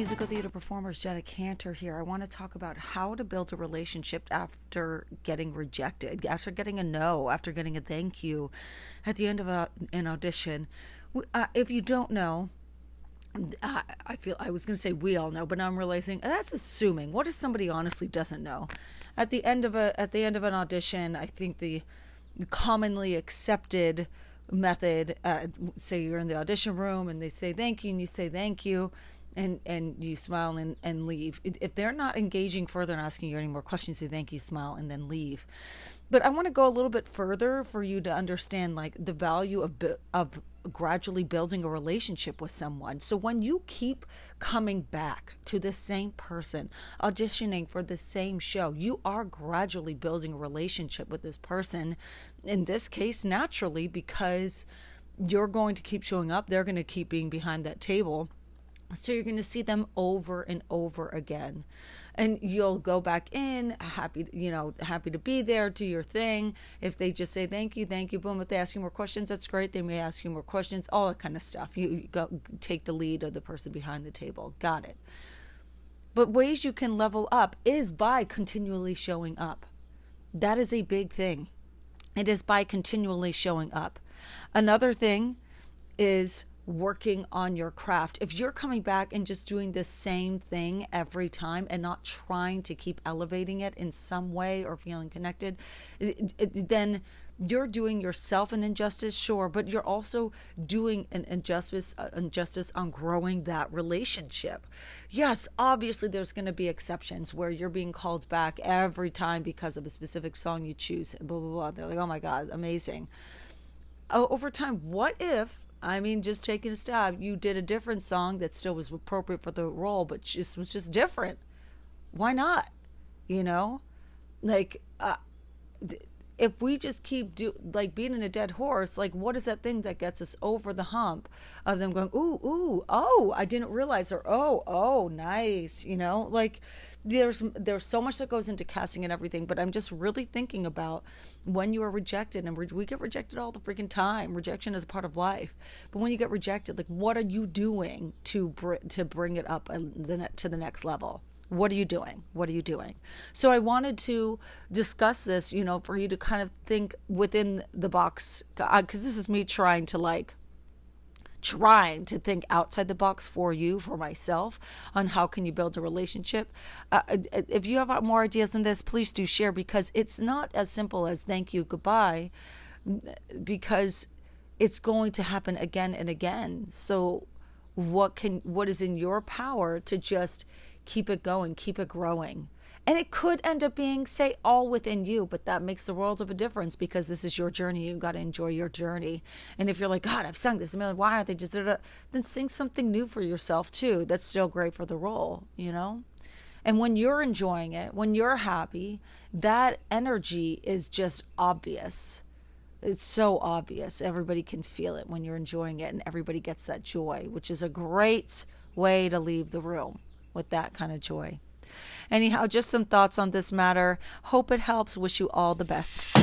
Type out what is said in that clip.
musical theater performers. Jenna Kantor here. I want to talk about how to build a relationship after getting rejected, after getting a no, after getting a thank you at the end of a, an audition. Uh, if you don't know, uh, I feel I was going to say we all know, but I'm realizing that's assuming. What if somebody honestly doesn't know? At the end of a at the end of an audition, I think the commonly accepted method, uh, say you're in the audition room and they say thank you, and you say thank you and and you smile and, and leave. If they're not engaging further and asking you any more questions say thank you smile and then leave. But i want to go a little bit further for you to understand like the value of of gradually building a relationship with someone. So when you keep coming back to the same person auditioning for the same show you are gradually building a relationship with this person. In this case naturally because you're going to keep showing up they're going to keep being behind that table so you're going to see them over and over again. And you'll go back in happy, you know, happy to be there, do your thing. If they just say thank you, thank you, boom. If they ask you more questions, that's great. They may ask you more questions, all that kind of stuff. You, go take the lead of the person behind the table. Got it. But ways you can level up is by continually showing up. That is a big thing. It is by continually showing up. Another thing is working on your craft. If you're coming back and just doing the same thing every time and not trying to keep elevating it in some way or feeling connected, then you're doing yourself an injustice, sure, but you're also doing an injustice, uh, injustice on growing that relationship. Yes, obviously there's going to be exceptions where you're being called back every time because of a specific song you choose. Blah blah blah. They're like, oh my god, amazing. over time, what if I mean, just taking a stab. You did a different song that still was appropriate for the role, but just was just different. Why not? You know, like uh, if we just keep do like beating a dead horse, like what is that thing that gets us over the hump of them going, ooh, ooh, oh, I didn't realize, or oh, oh, nice, you know, like there's there's so much that goes into casting and everything but i'm just really thinking about when you are rejected and we get rejected all the freaking time. Rejection is a part of life. But when you get rejected like what are you doing to br- to bring it up uh, to the next level what are you doing what are you doing so i wanted to discuss this you know for you to kind of think within the box because uh, this is me trying to like trying to think outside the box for you, for myself, on how can you build a relationship. Uh, uh, if you have more ideas than this, please do share because it's not as simple as thank you, goodbye, because it's going to happen again and again. So, what can what is in your power to just keep it going, keep it growing? And it could end up being, say, all within you, but that makes the world of a difference because this is your journey. You've got to enjoy your journey. And if you're like, God, I've sung this a million, why aren't they just, da-da? then sing something new for yourself too. That's still great for the role, you know? And when you're enjoying it, when you're happy, that energy is just obvious. It's so obvious. Everybody can feel it when you're enjoying it, and everybody gets that joy, which is a great way to leave the room with that kind of joy. Anyhow, just some thoughts on this matter. Hope it helps. Wish you all the best.